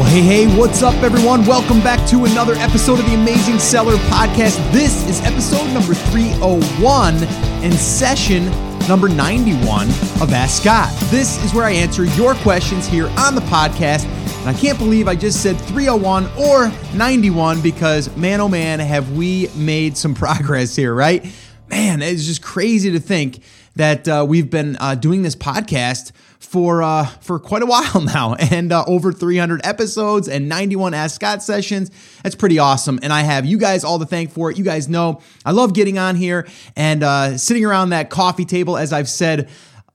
Well, hey, hey, what's up, everyone? Welcome back to another episode of the Amazing Seller Podcast. This is episode number 301 and session number 91 of Ask Scott. This is where I answer your questions here on the podcast. And I can't believe I just said 301 or 91 because, man, oh man, have we made some progress here, right? Man, it's just crazy to think that uh, we've been uh, doing this podcast for uh, for quite a while now, and uh, over 300 episodes and 91 Ask Scott sessions. That's pretty awesome, and I have you guys all to thank for it. You guys know I love getting on here and uh, sitting around that coffee table, as I've said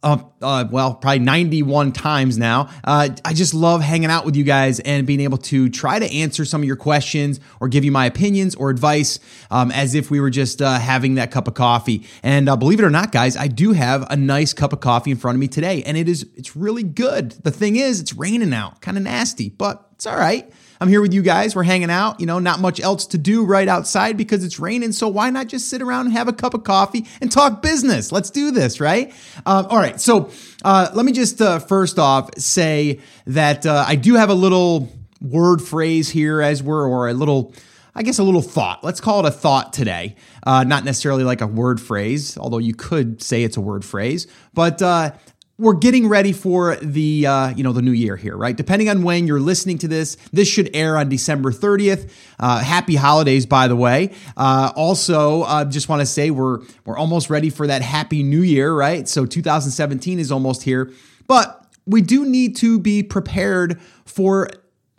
uh, uh, well, probably 91 times now. Uh, I just love hanging out with you guys and being able to try to answer some of your questions or give you my opinions or advice um, as if we were just uh, having that cup of coffee. And uh, believe it or not, guys, I do have a nice cup of coffee in front of me today, and it is it's really good. The thing is, it's raining out, kind of nasty, but it's all right. I'm here with you guys. We're hanging out. You know, not much else to do right outside because it's raining. So why not just sit around and have a cup of coffee and talk business? Let's do this, right? Um, all right. So uh, let me just uh, first off say that uh, I do have a little word phrase here as we're, or a little. I guess a little thought. Let's call it a thought today. Uh, not necessarily like a word phrase, although you could say it's a word phrase. But uh, we're getting ready for the uh, you know the new year here, right? Depending on when you're listening to this, this should air on December 30th. Uh, happy holidays, by the way. Uh, also, uh, just want to say we're we're almost ready for that Happy New Year, right? So 2017 is almost here, but we do need to be prepared for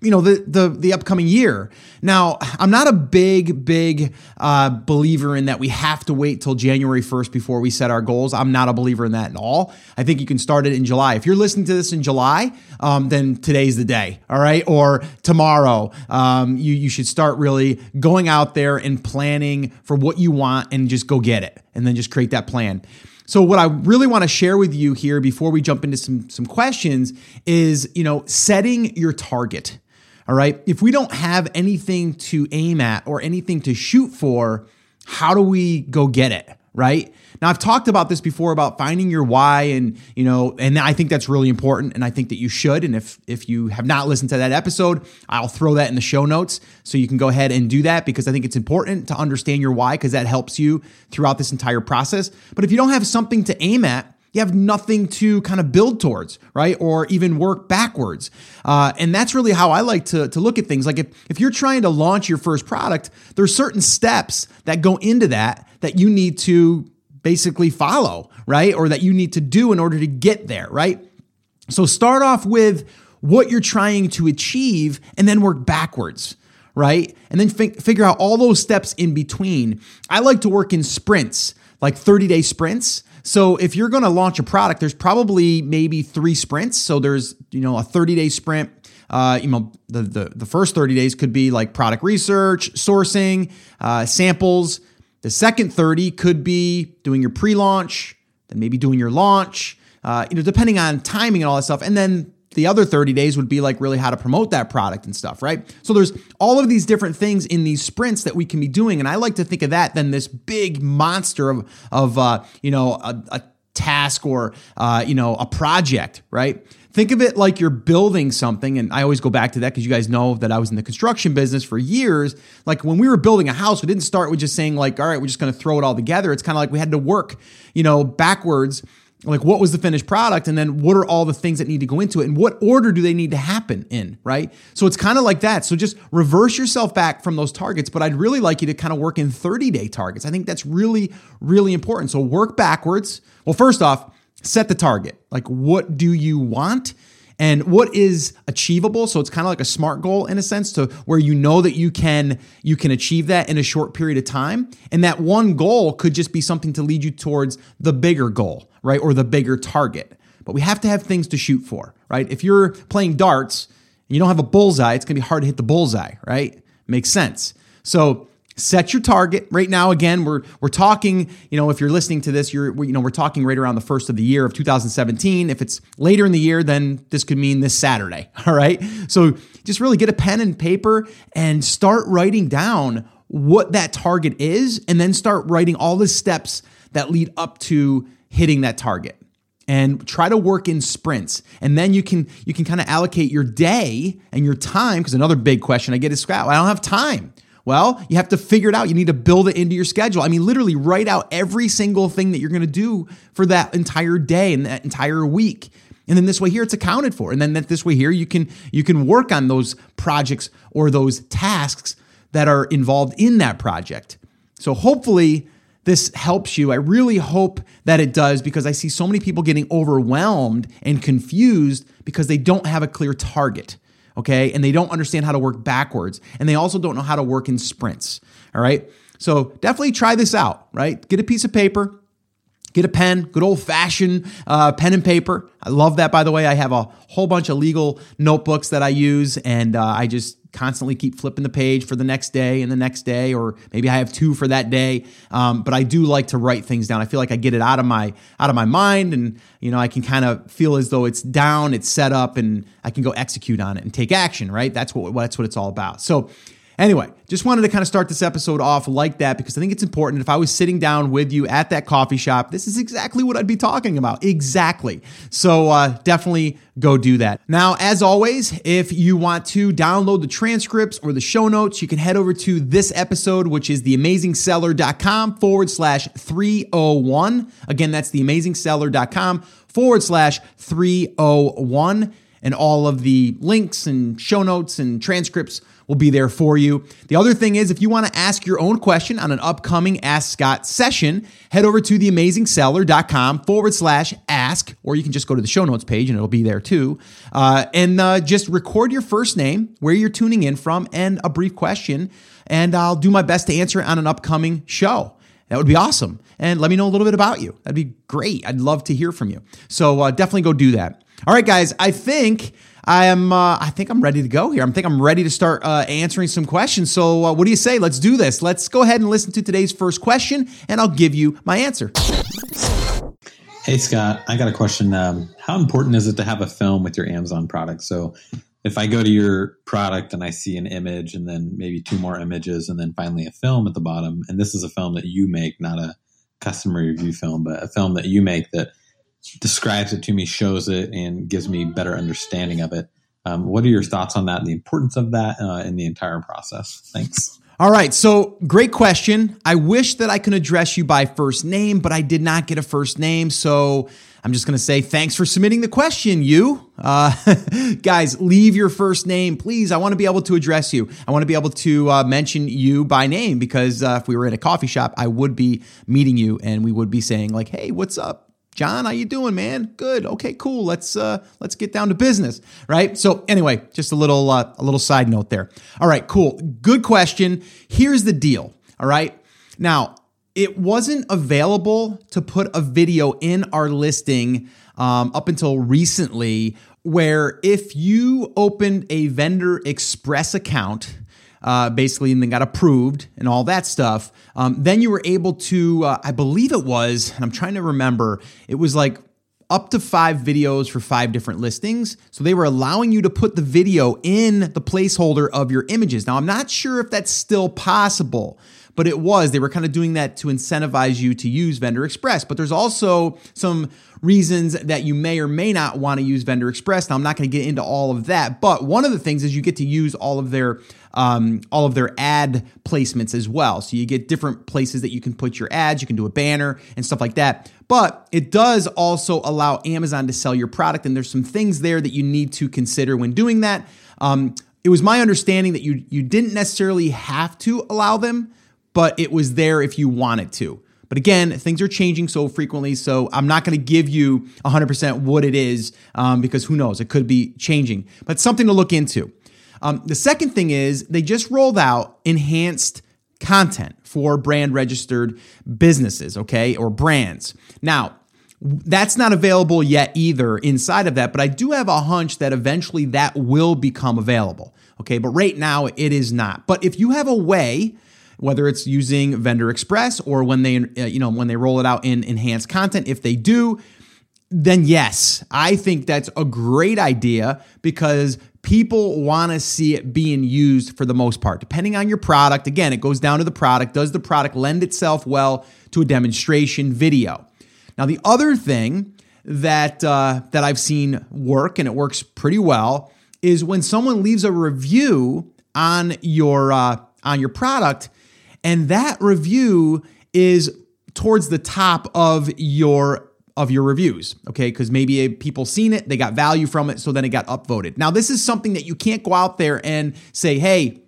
you know the the the upcoming year. Now, I'm not a big big uh, believer in that we have to wait till January 1st before we set our goals. I'm not a believer in that at all. I think you can start it in July. If you're listening to this in July, um, then today's the day. All right, or tomorrow, um, you you should start really going out there and planning for what you want and just go get it, and then just create that plan. So what I really want to share with you here before we jump into some some questions is, you know, setting your target. All right. If we don't have anything to aim at or anything to shoot for, how do we go get it? Right. Now I've talked about this before about finding your why and you know and I think that's really important and I think that you should and if if you have not listened to that episode I'll throw that in the show notes so you can go ahead and do that because I think it's important to understand your why because that helps you throughout this entire process but if you don't have something to aim at you have nothing to kind of build towards, right? Or even work backwards. Uh, and that's really how I like to, to look at things. Like if, if you're trying to launch your first product, there's certain steps that go into that that you need to basically follow, right? Or that you need to do in order to get there, right? So start off with what you're trying to achieve and then work backwards right? And then f- figure out all those steps in between. I like to work in sprints, like 30 day sprints. So if you're going to launch a product, there's probably maybe three sprints. So there's you know a 30 day sprint. Uh, you know the, the the first 30 days could be like product research, sourcing, uh, samples. The second 30 could be doing your pre-launch, then maybe doing your launch. Uh, you know, depending on timing and all that stuff. And then the other 30 days would be like really how to promote that product and stuff, right? So there's all of these different things in these sprints that we can be doing. And I like to think of that than this big monster of, of uh, you know, a, a task or, uh, you know, a project, right? Think of it like you're building something. And I always go back to that because you guys know that I was in the construction business for years. Like when we were building a house, we didn't start with just saying, like, all right, we're just going to throw it all together. It's kind of like we had to work, you know, backwards like what was the finished product and then what are all the things that need to go into it and what order do they need to happen in right? So it's kind of like that. So just reverse yourself back from those targets but i'd really like you to kind of work in 30 day targets. I think that's really really important. So work backwards. Well first off set the target. Like what do you want and what is achievable? So it's kind of like a smart goal in a sense to where you know that you can you can achieve that in a short period of time and that one goal could just be something to lead you towards the bigger goal right or the bigger target. But we have to have things to shoot for right? If you're playing darts and you don't have a bullseye it's to be hard to hit the bullseye right? Makes sense. So set your target. Right now again we're we're talking you know if you're listening to this you're you know we're talking right around the first of the year of 2017 if it's later in the year then this could mean this saturday all right? So just really get a pen and paper and start writing down what that target is and then start writing all the steps that lead up to hitting that target and try to work in sprints. And then you can you can kind of allocate your day and your time because another big question i get is scrap i don't have time. Well you have to figure it out. You need to build it into your schedule. I mean literally write out every single thing that you're going to do for that entire day and that entire week. And then this way here it's accounted for. And then that this way here you can you can work on those projects or those tasks that are involved in that project. So hopefully this helps you. I really hope that it does because I see so many people getting overwhelmed and confused because they don't have a clear target, okay? And they don't understand how to work backwards. And they also don't know how to work in sprints, all right? So definitely try this out, right? Get a piece of paper, get a pen, good old fashioned uh, pen and paper. I love that, by the way. I have a whole bunch of legal notebooks that I use, and uh, I just constantly keep flipping the page for the next day and the next day, or maybe I have two for that day. Um, but I do like to write things down. I feel like I get it out of my out of my mind, and you know I can kind of feel as though it's down, it's set up, and I can go execute on it and take action. Right? That's what that's what it's all about. So Anyway, just wanted to kind of start this episode off like that because I think it's important. If I was sitting down with you at that coffee shop, this is exactly what I'd be talking about. Exactly. So uh, definitely go do that. Now, as always, if you want to download the transcripts or the show notes, you can head over to this episode, which is theamazingseller.com forward slash 301. Again, that's theamazingseller.com forward slash 301. And all of the links and show notes and transcripts will be there for you. The other thing is, if you want to ask your own question on an upcoming Ask Scott session, head over to theamazingseller.com forward slash ask, or you can just go to the show notes page and it'll be there too. Uh, and uh, just record your first name, where you're tuning in from, and a brief question. And I'll do my best to answer it on an upcoming show. That would be awesome. And let me know a little bit about you. That'd be great. I'd love to hear from you. So uh, definitely go do that. All right, guys, I think I am. Uh, I think I'm ready to go here. I think I'm ready to start uh, answering some questions. So, uh, what do you say? Let's do this. Let's go ahead and listen to today's first question, and I'll give you my answer. Hey, Scott. I got a question. Um, how important is it to have a film with your Amazon product? So, if I go to your product and I see an image, and then maybe two more images, and then finally a film at the bottom, and this is a film that you make, not a customer review film, but a film that you make that describes it to me, shows it, and gives me better understanding of it. Um, what are your thoughts on that and the importance of that uh, in the entire process? Thanks. All right, so great question. I wish that I could address you by first name, but I did not get a first name. So I'm just going to say thanks for submitting the question, you. Uh, guys, leave your first name, please. I want to be able to address you. I want to be able to uh, mention you by name because uh, if we were in a coffee shop, I would be meeting you and we would be saying, like, hey, what's up? John, how you doing, man? Good. Okay, cool. Let's uh let's get down to business, right? So anyway, just a little uh, a little side note there. All right, cool. Good question. Here's the deal. All right. Now, it wasn't available to put a video in our listing um, up until recently, where if you opened a vendor express account uh, basically, and then got approved and all that stuff. Um, then you were able to, uh, I believe it was, and I'm trying to remember, it was like up to five videos for five different listings. So they were allowing you to put the video in the placeholder of your images. Now, I'm not sure if that's still possible but it was. They were kind of doing that to incentivize you to use Vendor Express. But there's also some reasons that you may or may not want to use Vendor Express. Now, I'm not going to get into all of that, but one of the things is you get to use all of their um, all of their ad placements as well. So you get different places that you can put your ads. You can do a banner and stuff like that. But it does also allow Amazon to sell your product, and there's some things there that you need to consider when doing that. Um, it was my understanding that you you didn't necessarily have to allow them but it was there if you wanted to. But again, things are changing so frequently, so I'm not going to give you 100% what it is um, because who knows? It could be changing, but something to look into. Um, the second thing is they just rolled out enhanced content for brand registered businesses, okay, or brands. Now, that's not available yet either inside of that, but I do have a hunch that eventually that will become available. Okay, but right now it is not. But if you have a way whether it's using Vendor Express or when they uh, you know when they roll it out in enhanced content if they do then yes I think that's a great idea because people want to see it being used for the most part depending on your product. Again it goes down to the product. Does the product lend itself well to a demonstration video? Now the other thing that uh, that I've seen work and it works pretty well is when someone leaves a review on your uh, on your product, and that review is towards the top of your of your reviews, okay? Because maybe people seen it, they got value from it, so then it got upvoted. Now, this is something that you can't go out there and say, "Hey,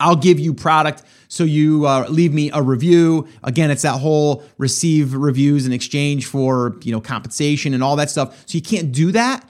I'll give you product." So you uh, leave me a review. Again, it's that whole receive reviews in exchange for you know compensation and all that stuff. So you can't do that.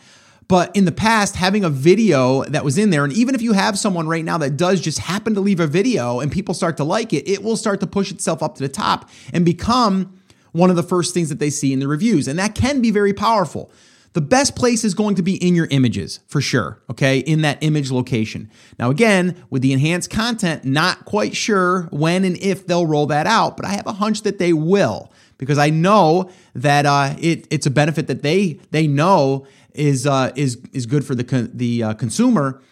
But in the past, having a video that was in there, and even if you have someone right now that does just happen to leave a video and people start to like it, it will start to push itself up to the top and become one of the first things that they see in the reviews. And that can be very powerful. The best place is going to be in your images for sure, okay, in that image location. Now, again, with the enhanced content, not quite sure when and if they'll roll that out, but I have a hunch that they will because I know that uh, it, it's a benefit that they they know is uh, is is good for the con- the uh, consumer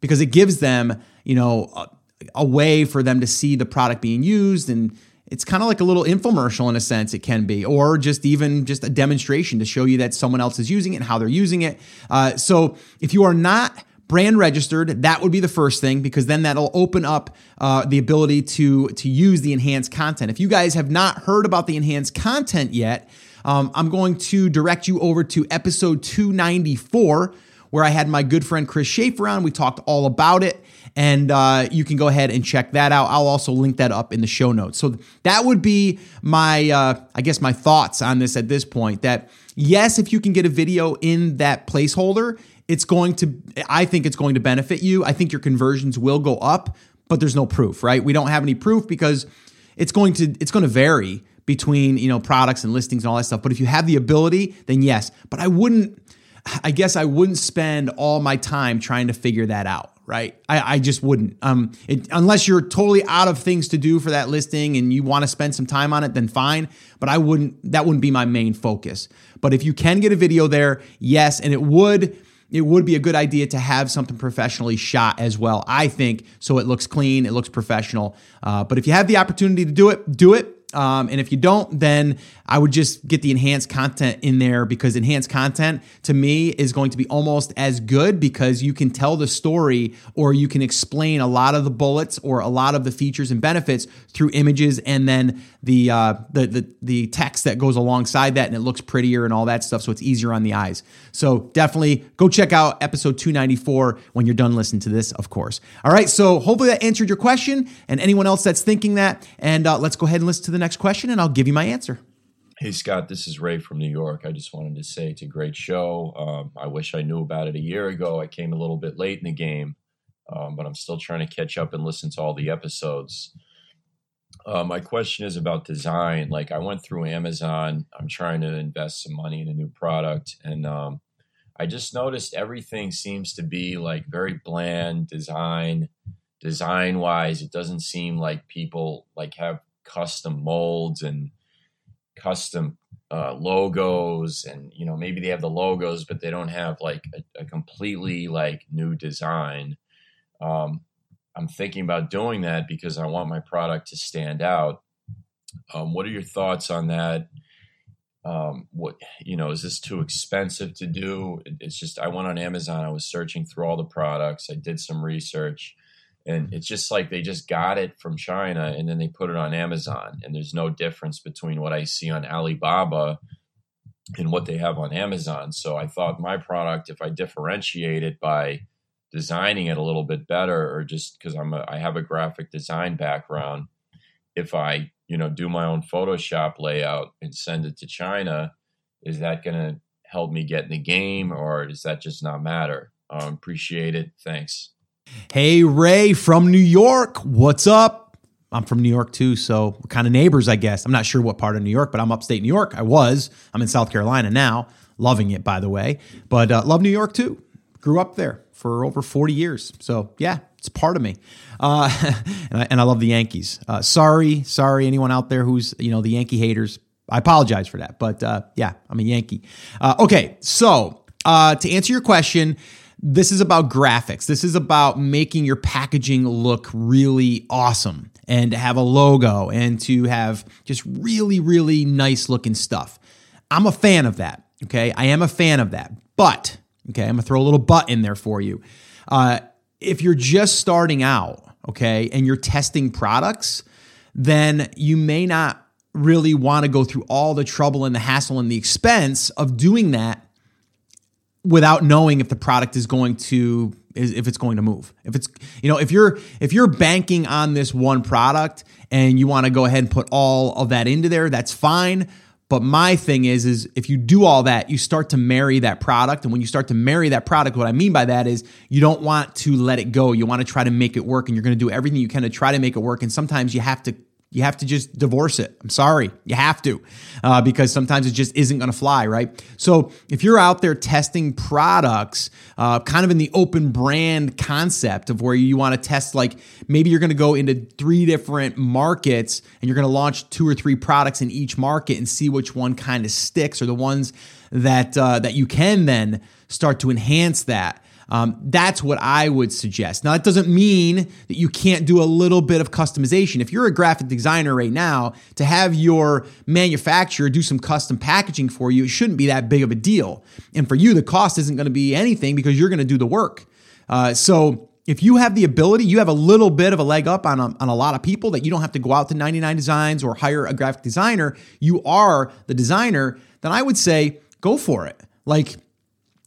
because it gives them you know a, a way for them to see the product being used and it's kind of like a little infomercial in a sense it can be or just even just a demonstration to show you that someone else is using it and how they're using it. Uh, so if you are not brand registered that would be the first thing because then that'll open up uh, the ability to to use the enhanced content. If you guys have not heard about the enhanced content yet um, i'm going to direct you over to episode 294 where i had my good friend chris schaefer on. We talked all about it and uh, you can go ahead and check that out. I'll also link that up in the show notes. So that would be my, uh, I guess, my thoughts on this at this point. That yes, if you can get a video in that placeholder, it's going to, I think it's going to benefit you. I think your conversions will go up, but there's no proof, right? We don't have any proof because it's going to, it's going to vary between you know products and listings and all that stuff. But if you have the ability, then yes. But I wouldn't. I guess I wouldn't spend all my time trying to figure that out right? I, I just wouldn't. Um, it, unless you're totally out of things to do for that listing and you want to spend some time on it, then fine. But I wouldn't. That wouldn't be my main focus. But if you can get a video there, yes, and it would. It would be a good idea to have something professionally shot as well. I think so. It looks clean. It looks professional. Uh, but if you have the opportunity to do it, do it. Um, and if you don't, then I would just get the enhanced content in there because enhanced content to me is going to be almost as good because you can tell the story or you can explain a lot of the bullets or a lot of the features and benefits through images and then the uh, the, the the text that goes alongside that and it looks prettier and all that stuff so it's easier on the eyes. So definitely go check out episode 294 when you're done listening to this, of course. All right, so hopefully that answered your question and anyone else that's thinking that. And uh, let's go ahead and listen to the next question and I'll give you my answer. Hey, Scott, this is Ray from New York. I just wanted to say it's a great show. Um, I wish I knew about it a year ago. I came a little bit late in the game, um, but I'm still trying to catch up and listen to all the episodes. Uh, my question is about design. Like, I went through Amazon. I'm trying to invest some money in a new product, and um, I just noticed everything seems to be like very bland design. Design wise, it doesn't seem like people like have custom molds and custom uh, logos and you know maybe they have the logos but they don't have like a, a completely like new design. Um, i'm thinking about doing that because i want my product to stand out. Um, what are your thoughts on that? Um, what you know is this too expensive to do? It's just i went on amazon i was searching through all the products i did some research and it's just like they just got it from China and then they put it on Amazon and there's no difference between what I see on Alibaba and what they have on Amazon. So I thought my product if I differentiate it by designing it a little bit better or just cuz I'm a, I have a graphic design background if I, you know, do my own Photoshop layout and send it to China, is that going to help me get in the game or does that just not matter? Um, appreciate it. Thanks. Hey, Ray from New York. What's up? I'm from New York too, so we're kind of neighbors, I guess. I'm not sure what part of New York, but I'm upstate New York. I was. I'm in South Carolina now. Loving it, by the way. But uh, love New York too. Grew up there for over 40 years. So, yeah, it's part of me. Uh, and, I, and, I, love the Yankees. Uh, sorry, sorry, anyone out there who's, you know, the Yankee haters. I apologize for that. But uh, yeah, I'm a Yankee. Uh, okay, so uh, to answer your question, this is about graphics. This is about making your packaging look really awesome and to have a logo and to have just really, really nice looking stuff. I'm a fan of that. Okay. I am a fan of that. But, okay, I'm going to throw a little but in there for you. Uh, if you're just starting out, okay, and you're testing products, then you may not really want to go through all the trouble and the hassle and the expense of doing that without knowing if the product is going to if it's going to move. If it's you know, if you're if you're banking on this one product and you want to go ahead and put all of that into there, that's fine. But my thing is, is if you do all that, you start to marry that product. And when you start to marry that product, what I mean by that is you don't want to let it go. You want to try to make it work and you're going to do everything you can to try to make it work. And sometimes you have to you have to just divorce it. I'm sorry. You have to, uh, because sometimes it just isn't going to fly, right? So if you're out there testing products, uh, kind of in the open brand concept of where you want to test, like maybe you're going to go into three different markets and you're going to launch two or three products in each market and see which one kind of sticks or the ones that uh, that you can then start to enhance that. Um, that's what I would suggest. Now, that doesn't mean that you can't do a little bit of customization. If you're a graphic designer right now, to have your manufacturer do some custom packaging for you, it shouldn't be that big of a deal. And for you, the cost isn't going to be anything because you're going to do the work. Uh, so, if you have the ability, you have a little bit of a leg up on a, on a lot of people that you don't have to go out to 99 Designs or hire a graphic designer. You are the designer, then I would say go for it. Like,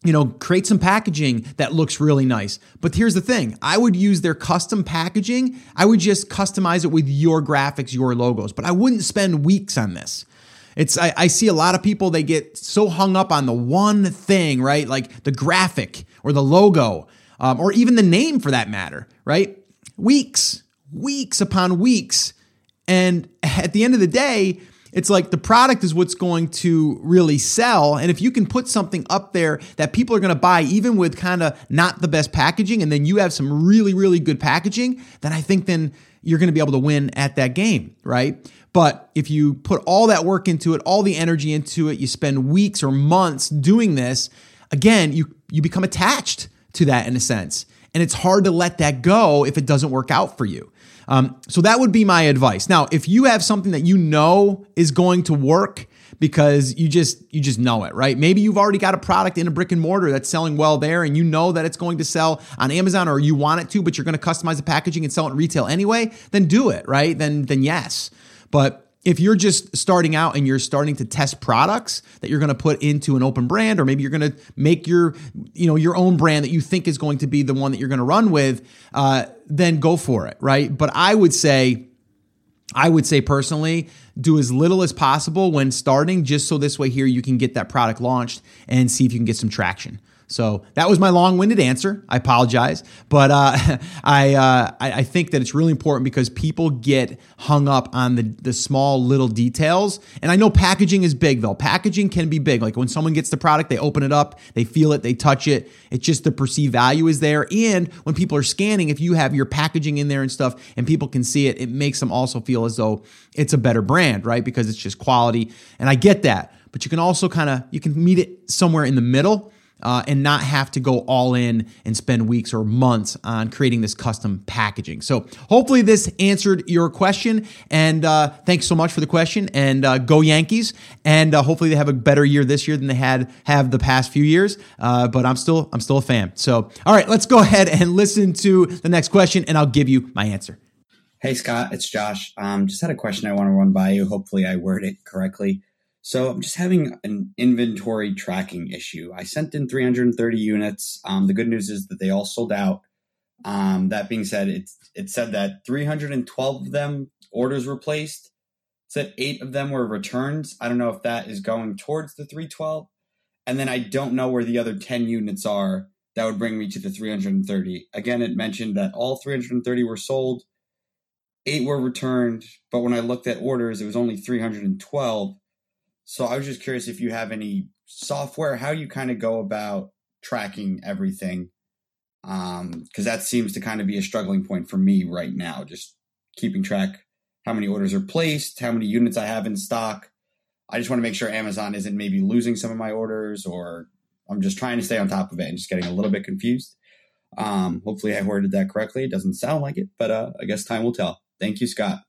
you know, create some packaging that looks really nice. But here's the thing I would use their custom packaging. I would just customize it with your graphics, your logos, but I wouldn't spend weeks on this. It's I, I, see a lot of people they get so hung up on the one thing, right? Like the graphic or the logo, um, or even the name for that matter, right? Weeks, weeks upon weeks, and at the end of the day, it's like the product is what's going to really sell. And if you can put something up there that people are going to buy, even with kind of not the best packaging, and then you have some really, really good packaging, then I think then you're going to be able to win at that game, right? But if you put all that work into it, all the energy into it, you spend weeks or months doing this, again, you you become attached to that in a sense. And it's hard to let that go if it doesn't work out for you. Um, so that would be my advice. Now, if you have something that you know is going to work because you just you just know it, right? Maybe you've already got a product in a brick and mortar that's selling well there and you know that it's going to sell on Amazon or you want it to, but you're going to customize the packaging and sell it in retail anyway, then do it, right? Then then yes. But if you're just starting out and you're starting to test products that you're going to put into an open brand or maybe you're going to make your you know your own brand that you think is going to be the one that you're going to run with uh, then go for it right? But i would say i would say personally do as little as possible when starting just so this way here you can get that product launched and see if you can get some traction so that was my long-winded answer. I apologize, but uh, I, uh, I think that it's really important because people get hung up on the the small little details. And I know packaging is big though. Packaging can be big. Like when someone gets the product, they open it up, they feel it, they touch it. It's just the perceived value is there. And when people are scanning, if you have your packaging in there and stuff, and people can see it, it makes them also feel as though it's a better brand, right? Because it's just quality. And I get that, but you can also kind of you can meet it somewhere in the middle uh, and not have to go all in and spend weeks or months on creating this custom packaging. So hopefully this answered your question. And uh, thanks so much for the question. And uh, go Yankees. And uh, hopefully they have a better year this year than they had have the past few years. Uh, but I'm still I'm still a fan. So all right, let's go ahead and listen to the next question, and I'll give you my answer. Hey Scott, it's Josh. Um, just had a question I want to run by you. Hopefully I word it correctly. So I'm just having an inventory tracking issue. I sent in 330 units. Um, the good news is that they all sold out. Um, that being said, it, it said that 312 of them orders were placed. It said eight of them were returns. I don't know if that is going towards the 312. And then I don't know where the other 10 units are. That would bring me to the 330. Again, it mentioned that all 330 were sold, eight were returned. But when I looked at orders, it was only 312. So I was just curious if you have any software, how you kind of go about tracking everything. Um, because that seems to kind of be a struggling point for me right now, just keeping track how many orders are placed, how many units I have in stock. I just want to make sure Amazon isn't maybe losing some of my orders or I'm just trying to stay on top of it and just getting a little bit confused. Um, hopefully I worded that correctly. It doesn't sound like it, but uh, I guess time will tell. Thank you, Scott.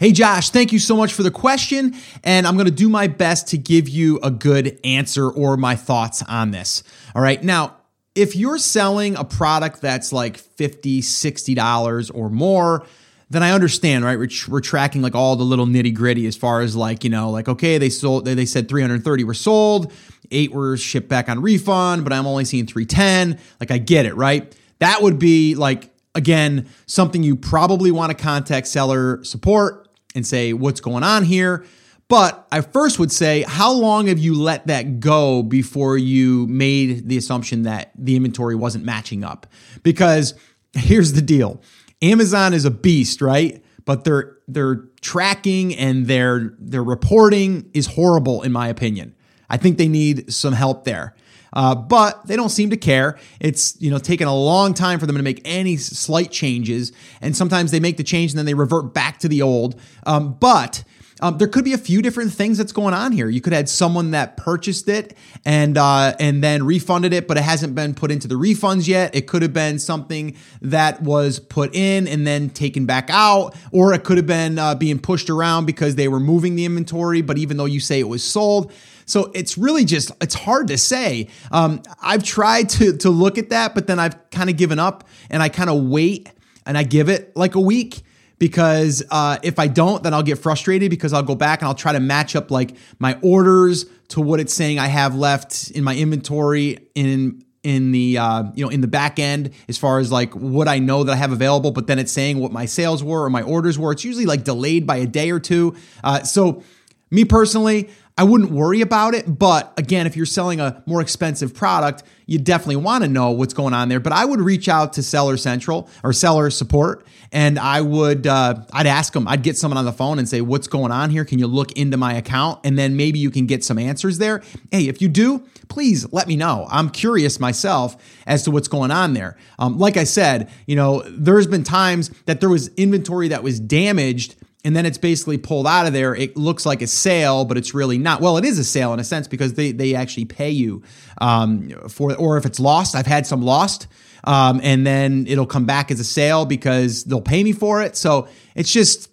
Hey, Josh, thank you so much for the question. And I'm going to do my best to give you a good answer or my thoughts on this. All right. Now, if you're selling a product that's like $50, $60 or more, then I understand, right? We're, we're, tracking like all the little nitty gritty as far as like, you know, like, okay, they sold, they, they said 330 were sold, eight were shipped back on refund, but I'm only seeing 310. Like, I get it, right? That would be like, again, something you probably want to contact seller support and say, what's going on here? But I first would say, how long have you let that go before you made the assumption that the inventory wasn't matching up? Because here's the deal Amazon is a beast, right? But their their tracking and their their reporting is horrible, in my opinion. I think they need some help there. Uh, but they don't seem to care. It's you know taken a long time for them to make any slight changes, and sometimes they make the change and then they revert back to the old. Um, but um, there could be a few different things that's going on here. You could have someone that purchased it and uh, and then refunded it, but it hasn't been put into the refunds yet. It could have been something that was put in and then taken back out, or it could have been uh, being pushed around because they were moving the inventory. But even though you say it was sold, so it's really just it's hard to say. Um, I've tried to to look at that, but then I've kind of given up and I kind of wait and I give it like a week because uh, if I don't, then I'll get frustrated because I'll go back and I'll try to match up like my orders to what it's saying I have left in my inventory in in the uh, you know in the back end as far as like what I know that I have available, but then it's saying what my sales were or my orders were. It's usually like delayed by a day or two. Uh, so me personally, I wouldn't worry about it. But again, if you're selling a more expensive product, you definitely want to know what's going on there. But I would reach out to Seller Central or Seller Support, and I would uh, I'd ask them. I'd get someone on the phone and say, "What's going on here? Can you look into my account?" And then maybe you can get some answers there. Hey, if you do, please let me know. I'm curious myself as to what's going on there. Um, like I said, you know, there's been times that there was inventory that was damaged and then it's basically pulled out of there. It looks like a sale, but it's really not. Well, it is a sale in a sense because they they actually pay you um, for, or if it's lost, I've had some lost, um, and then it'll come back as a sale because they'll pay me for it. So it's just.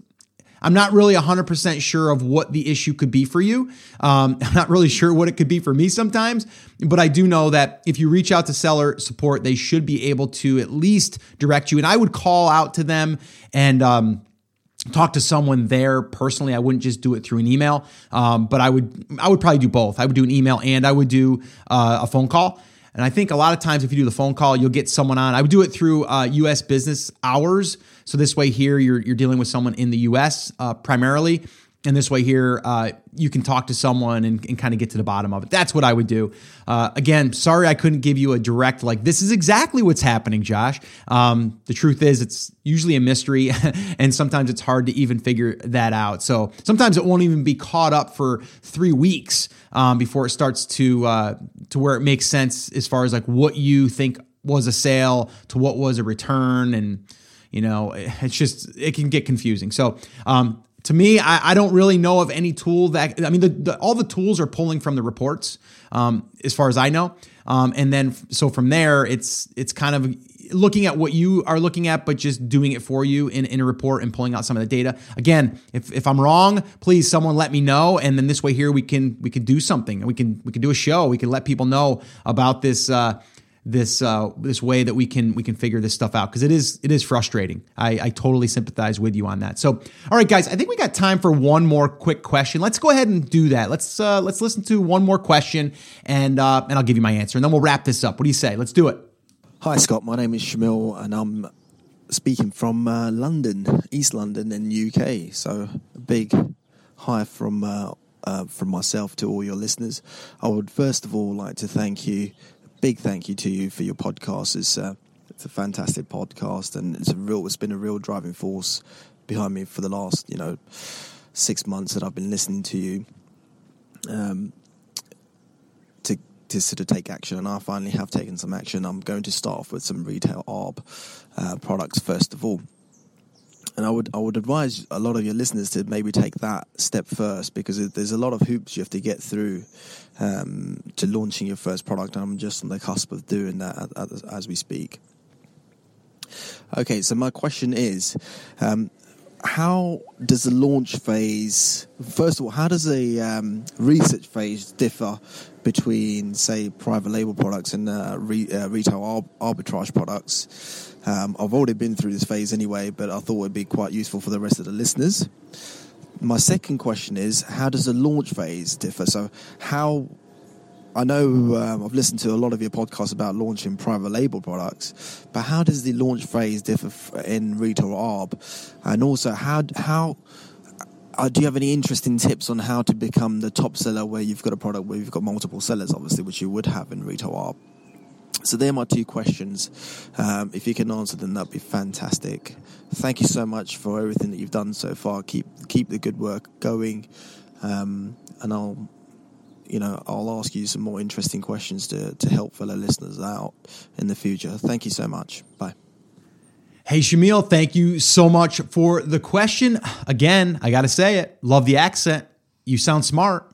I'm not really 100% sure of what the issue could be for you. Um, I'm not really sure what it could be for me sometimes, but I do know that if you reach out to seller support, they should be able to at least direct you. And I would call out to them and, um, talk to someone there personally. I wouldn't just do it through an email, um, but I would I would probably do both. I would do an email and I would do uh, a phone call. And I think a lot of times if you do the phone call, you'll get someone on. I would do it through uh, U.S. business hours. So this way here, you're you're dealing with someone in the U.S. Uh, primarily, and this way here, uh, you can talk to someone and, and kind of get to the bottom of it. That's what I would do. Uh, again, sorry I couldn't give you a direct, like, this is exactly what's happening, Josh. Um, the truth is, it's usually a mystery, and sometimes it's hard to even figure that out. So sometimes it won't even be caught up for three weeks um, before it starts to, uh, to where it makes sense as far as like what you think was a sale to what was a return. And, you know, it's just, it can get confusing. So, um, to me, I, I, don't really know of any tool that I mean, the, the, all the tools are pulling from the reports, um, as far as I know. Um, and then so from there, it's it's kind of looking at what you are looking at, but just doing it for you in, in a report and pulling out some of the data. Again, if, if I'm wrong, please someone let me know, and then this way here we can we can do something. We can we can do a show. We can let people know about this. Uh, this uh, this way that we can we can figure this stuff out because it is it is frustrating. I, I totally sympathize with you on that. So, all right, guys, I think we got time for one more quick question. Let's go ahead and do that. Let's uh, let's listen to one more question and uh, and I'll give you my answer, and then we'll wrap this up. What do you say? Let's do it. Hi, Scott. My name is Shamil, and I'm speaking from uh, London, East London, in the UK. So, a big hi from. Uh, uh, from myself to all your listeners, I would first of all like to thank you big thank you to you for your podcast. It's uh, it's a fantastic podcast, and it's a real. It's been a real driving force behind me for the last you know six months that I've been listening to you. Um, to to sort of take action, and I finally have taken some action. I'm going to start off with some retail ARB uh, products first of all and I would I would advise a lot of your listeners to maybe take that step first because there's a lot of hoops you have to get through um, to launching your first product. And I'm just on the cusp of doing that as, as we speak. Okay, so my question is, um, how does the launch phase? First of all, how does the um, research phase differ between, say, private label products and uh, re, uh, retail ar- arbitrage products? Um, I've already been through this phase anyway, but I thought it'd be quite useful for the rest of the listeners. My second question is, how does the launch phase differ? So, how I know um, I've listened to a lot of your podcasts about launching private label products, but how does the launch phase differ in retail ARB? And also, how how uh, do you have any interesting tips on how to become the top seller where you've got a product where you've got multiple sellers, obviously, which you would have in retail ARB? So they're my two questions. Um, if you can answer them, that'd be fantastic. Thank you so much for everything that you've done so far. Keep keep the good work going, um, and I'll you know, I'll ask you some more interesting questions to, to help fellow listeners out in the future. Thank you so much. Bye. Hey, Shamil, thank you so much for the question. Again, I got to say it. Love the accent. You sound smart.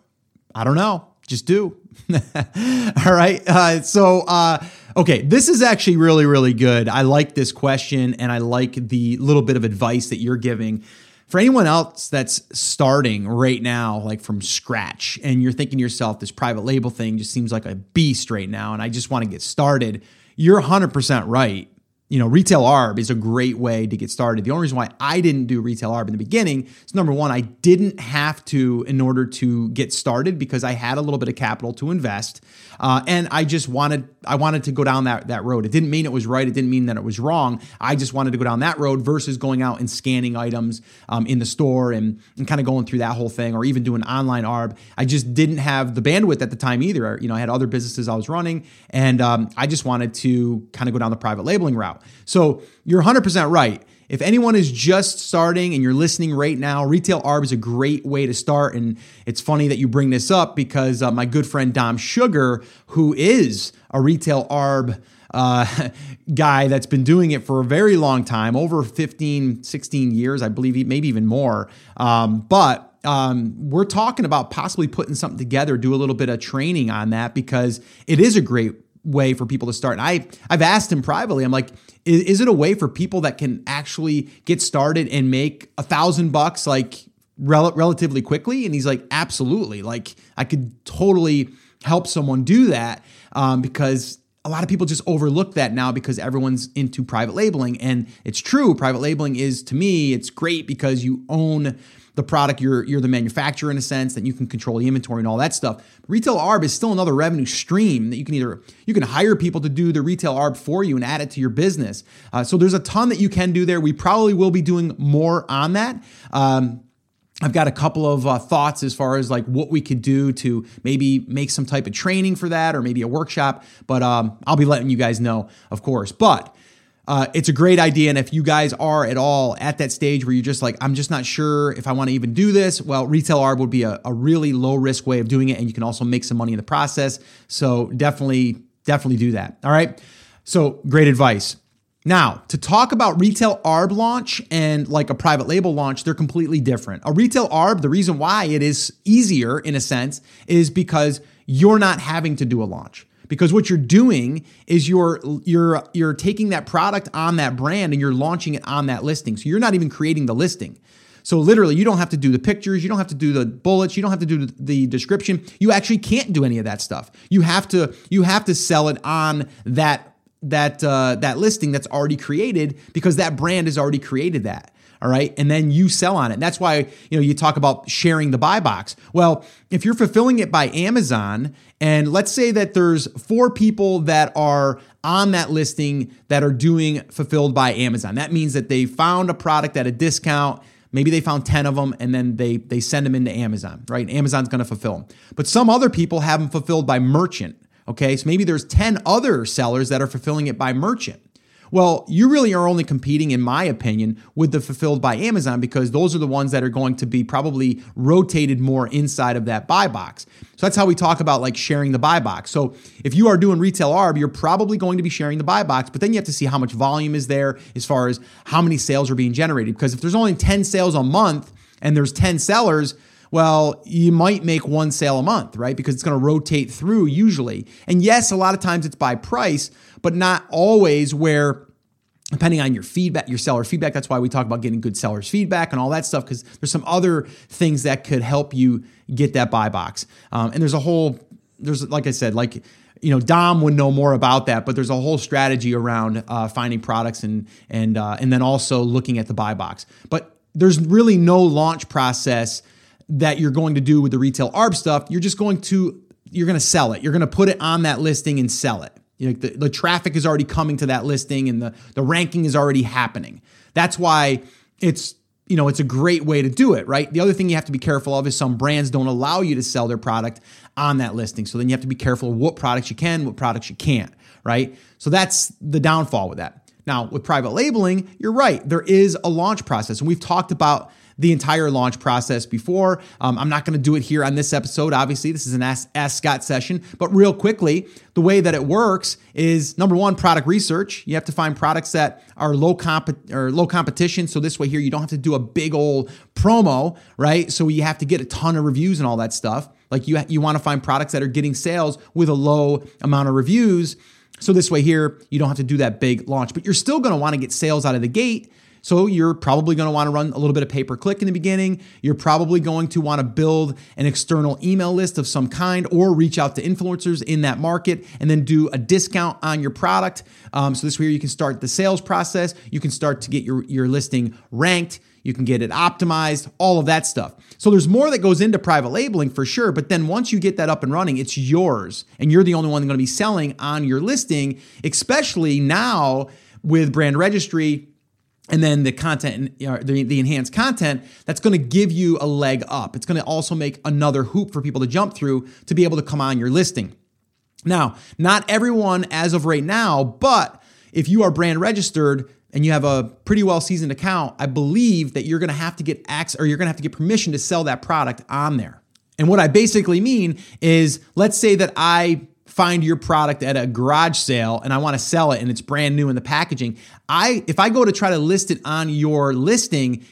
I don't know. Just do. All right. Uh, so, uh, okay, this is actually really, really good. I like this question and I like the little bit of advice that you're giving for anyone else that's starting right now, like from scratch, and you're thinking to yourself, this private label thing just seems like a beast right now, and I just want to get started, you're 100% right you know, retail ARB is a great way to get started. The only reason why I didn't do retail ARB in the beginning is number one, I didn't have to in order to get started because I had a little bit of capital to invest, uh, and I just wanted I wanted to go down that that road. It didn't mean it was right. It didn't mean that it was wrong. I just wanted to go down that road versus going out and scanning items um, in the store and and kind of going through that whole thing, or even doing online ARB. I just didn't have the bandwidth at the time either. You know, I had other businesses I was running, and um, I just wanted to kind of go down the private labeling route. So you're 100% right. If anyone is just starting and you're listening right now, retail ARB is a great way to start. And it's funny that you bring this up because uh, my good friend Dom Sugar, who is a retail ARB uh, guy that's been doing it for a very long time, over 15, 16 years, I believe, maybe even more. Um, but um, we're talking about possibly putting something together, do a little bit of training on that because it is a great way for people to start. And I I've asked him privately. I'm like, is, is it a way for people that can actually get started and make a thousand bucks like rel- relatively quickly? And he's like, absolutely. Like I could totally help someone do that um, because a lot of people just overlook that now because everyone's into private labeling and it's true private labeling is to me it's great because you own the product, you're you're the manufacturer in a sense that you can control the inventory and all that stuff. Retail ARB is still another revenue stream that you can either you can hire people to do the retail ARB for you and add it to your business. Uh, so there's a ton that you can do there. We probably will be doing more on that. Um, I've got a couple of uh, thoughts as far as like what we could do to maybe make some type of training for that or maybe a workshop, but um, I'll be letting you guys know, of course. But uh, it's a great idea. And if you guys are at all at that stage where you're just like, I'm just not sure if I want to even do this, well, retail ARB would be a, a really low risk way of doing it. And you can also make some money in the process. So definitely, definitely do that. All right. So great advice. Now, to talk about retail ARB launch and like a private label launch, they're completely different. A retail ARB, the reason why it is easier in a sense is because you're not having to do a launch because what you're doing is you're you're you're taking that product on that brand and you're launching it on that listing. So you're not even creating the listing. So literally, you don't have to do the pictures, you don't have to do the bullets, you don't have to do the description. You actually can't do any of that stuff. You have to you have to sell it on that that uh, that listing that's already created because that brand has already created that all right? And then you sell on it. That's why you know you talk about sharing the buy box. Well if you're fulfilling it by amazon and let's say that there's four people that are on that listing that are doing fulfilled by amazon that means that they found a product at a discount. Maybe they found 10 of them and then they they send them into amazon right? Amazon's going to fulfill them. But some other people have them fulfilled by merchant okay? So maybe there's 10 other sellers that are fulfilling it by merchant well, you really are only competing, in my opinion, with the fulfilled by Amazon because those are the ones that are going to be probably rotated more inside of that buy box. So that's how we talk about like sharing the buy box. So if you are doing retail ARB, you're probably going to be sharing the buy box, but then you have to see how much volume is there as far as how many sales are being generated. Because if there's only 10 sales a month and there's 10 sellers, well, you might make one sale a month, right? Because it's going to rotate through usually. And yes, a lot of times it's by price, but not always where depending on your feedback, your seller feedback. That's why we talk about getting good sellers feedback and all that stuff because there's some other things that could help you get that buy box. Um, and there's a whole, there's like I said, like you know, Dom would know more about that, but there's a whole strategy around uh, finding products and and uh, and then also looking at the buy box. But there's really no launch process that you're going to do with the retail ARB stuff. You're just going to you're going to sell it. You're going to put it on that listing and sell it. You know, the, the traffic is already coming to that listing and the, the ranking is already happening. That's why it's you know it's a great way to do it right the other thing you have to be careful of is some brands don't allow you to sell their product on that listing so then you have to be careful what products you can what products you can't right so that's the downfall with that now with private labeling you're right there is a launch process and we've talked about the entire launch process before. Um, I'm not going to do it here on this episode. Obviously, this is an Ask, Ask Scott session. But real quickly, the way that it works is number one, product research. You have to find products that are low comp or low competition. So this way here, you don't have to do a big old promo, right? So you have to get a ton of reviews and all that stuff. Like you, you want to find products that are getting sales with a low amount of reviews. So this way here, you don't have to do that big launch, but you're still going to want to get sales out of the gate so you're probably going to want to run a little bit of pay per click in the beginning. You're probably going to want to build an external email list of some kind or reach out to influencers in that market and then do a discount on your product. Um, so this way you can start the sales process. You can start to get your, your listing ranked. You can get it optimized, all of that stuff. So there's more that goes into private labeling for sure. But then once you get that up and running, it's yours. And you're the only one going to be selling on your listing, especially now with brand registry and then the content, the, the enhanced content, that's going to give you a leg up. It's going to also make another hoop for people to jump through to be able to come on your listing. Now, not everyone as of right now, but if you are brand registered and you have a pretty well seasoned account, I believe that you're going to have to get access or you're going to have to get permission to sell that product on there. And what I basically mean is let's say that I find your product at a garage sale and I want to sell it and it's brand new in the packaging, I if I go to try to list it on your listing,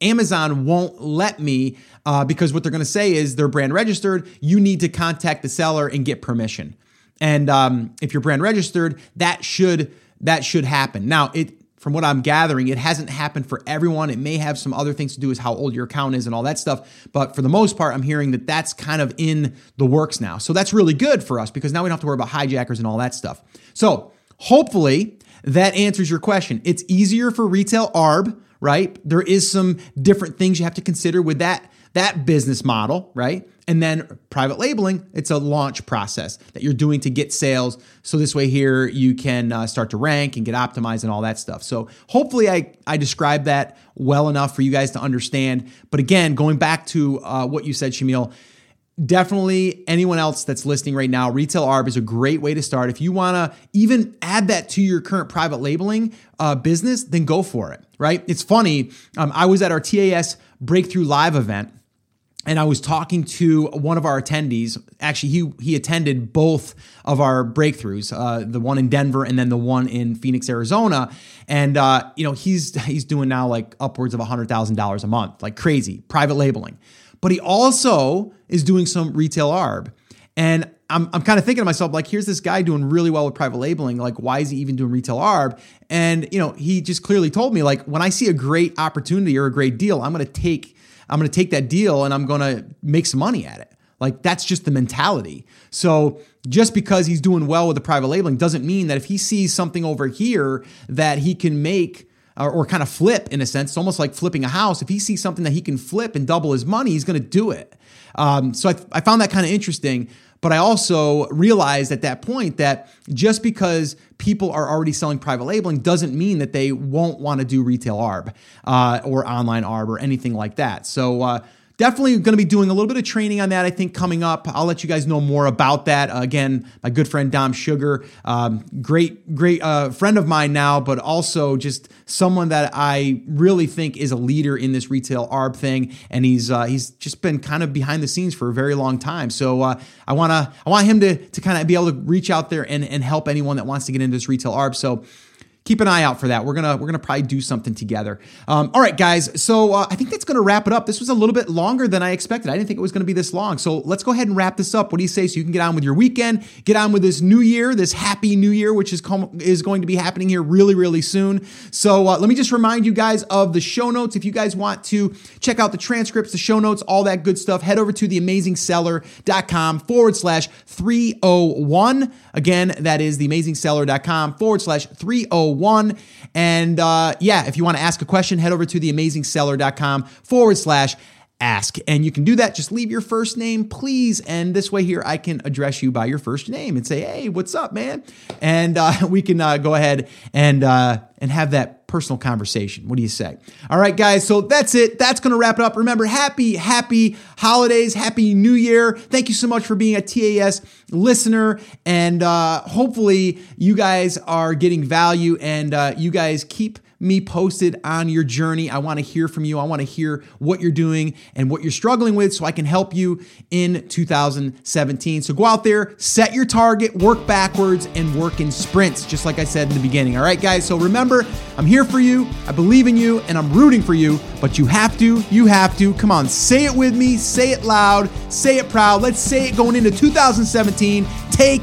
Amazon won't let me uh, because what they're going to say is they're brand registered. You need to contact the seller and get permission. And um, if you're brand registered, that should that should happen. Now it from what I'm gathering, it hasn't happened for everyone. It may have some other things to do with how old your account is and all that stuff. But for the most part, I'm hearing that that's kind of in the works now. So that's really good for us because now we don't have to worry about hijackers and all that stuff. So hopefully that answers your question. It's easier for retail ARB, right? There is some different things you have to consider with that that business model, right? And then private labeling, it's a launch process that you're doing to get sales. So this way here, you can uh, start to rank and get optimized and all that stuff. So hopefully I, I described that well enough for you guys to understand. But again, going back to uh, what you said, Shamil, definitely anyone else that's listening right now, retail ARB is a great way to start. If you want to even add that to your current private labeling uh, business, then go for it, right? It's funny. Um, I was at our TAS Breakthrough Live event and I was talking to one of our attendees. Actually, he he attended both of our breakthroughs, uh, the one in Denver and then the one in Phoenix, Arizona. And uh, you know, he's he's doing now like upwards of hundred thousand dollars a month, like crazy, private labeling. But he also is doing some retail ARB, and I'm I'm kind of thinking to myself like, here's this guy doing really well with private labeling. Like, why is he even doing retail ARB? And you know, he just clearly told me like, when I see a great opportunity or a great deal, I'm going to take I'm going to take that deal and I'm going to make some money at it. Like that's just the mentality. So just because he's doing well with the private labeling doesn't mean that if he sees something over here that he can make or, or kind of flip in a sense, it's almost like flipping a house. If he sees something that he can flip and double his money, he's going to do it. Um, so I, I found that kind of interesting. But I also realized at that point that just because people are already selling private labeling doesn't mean that they won't want to do retail ARB uh, or online ARB or anything like that. So, uh, definitely going to be doing a little bit of training on that, I think, coming up. I'll let you guys know more about that. Uh, again, my good friend Dom Sugar, um, great, great uh, friend of mine now, but also just someone that I really think is a leader in this retail ARB thing. And he's uh, he's just been kind of behind the scenes for a very long time. So uh, I want to I want him to, to kind of be able to reach out there and, and help anyone that wants to get into this retail ARB. So keep an eye out for that. We're gonna we're gonna probably do something together. Um, all right, guys. So uh, I think that's gonna wrap it up. This was a little bit longer than I expected. I didn't think it was gonna be this long. So let's go ahead and wrap this up. What do you say? So you can get on with your weekend, get on with this new year, this happy new year, which is com- is going to be happening here really really soon. So uh, let me just remind you guys of the show notes. If you guys want to check out the transcripts, the show notes, all that good stuff, head over to theamazingseller.com forward slash 301. Again, that is theamazingseller.com forward slash 301. One and uh, yeah, if you want to ask a question, head over to theamazingseller.com forward slash ask. And you can do that. Just leave your first name, please. And this way here, I can address you by your first name and say, hey, what's up, man? And uh, we can uh, go ahead and, uh, and have that personal conversation. What do you say? All right, guys. So that's it. That's going to wrap it up. Remember, happy, happy holidays. Happy New Year. Thank you so much for being a TAS listener. And uh, hopefully, you guys are getting value and uh, you guys keep me posted on your journey. I want to hear from you. I want to hear what you're doing and what you're struggling with so I can help you in 2017. So go out there, set your target, work backwards, and work in sprints, just like I said in the beginning. All right, guys. So remember, I'm here for you. I believe in you and I'm rooting for you, but you have to, you have to. Come on, say it with me, say it loud, say it proud. Let's say it going into 2017. Take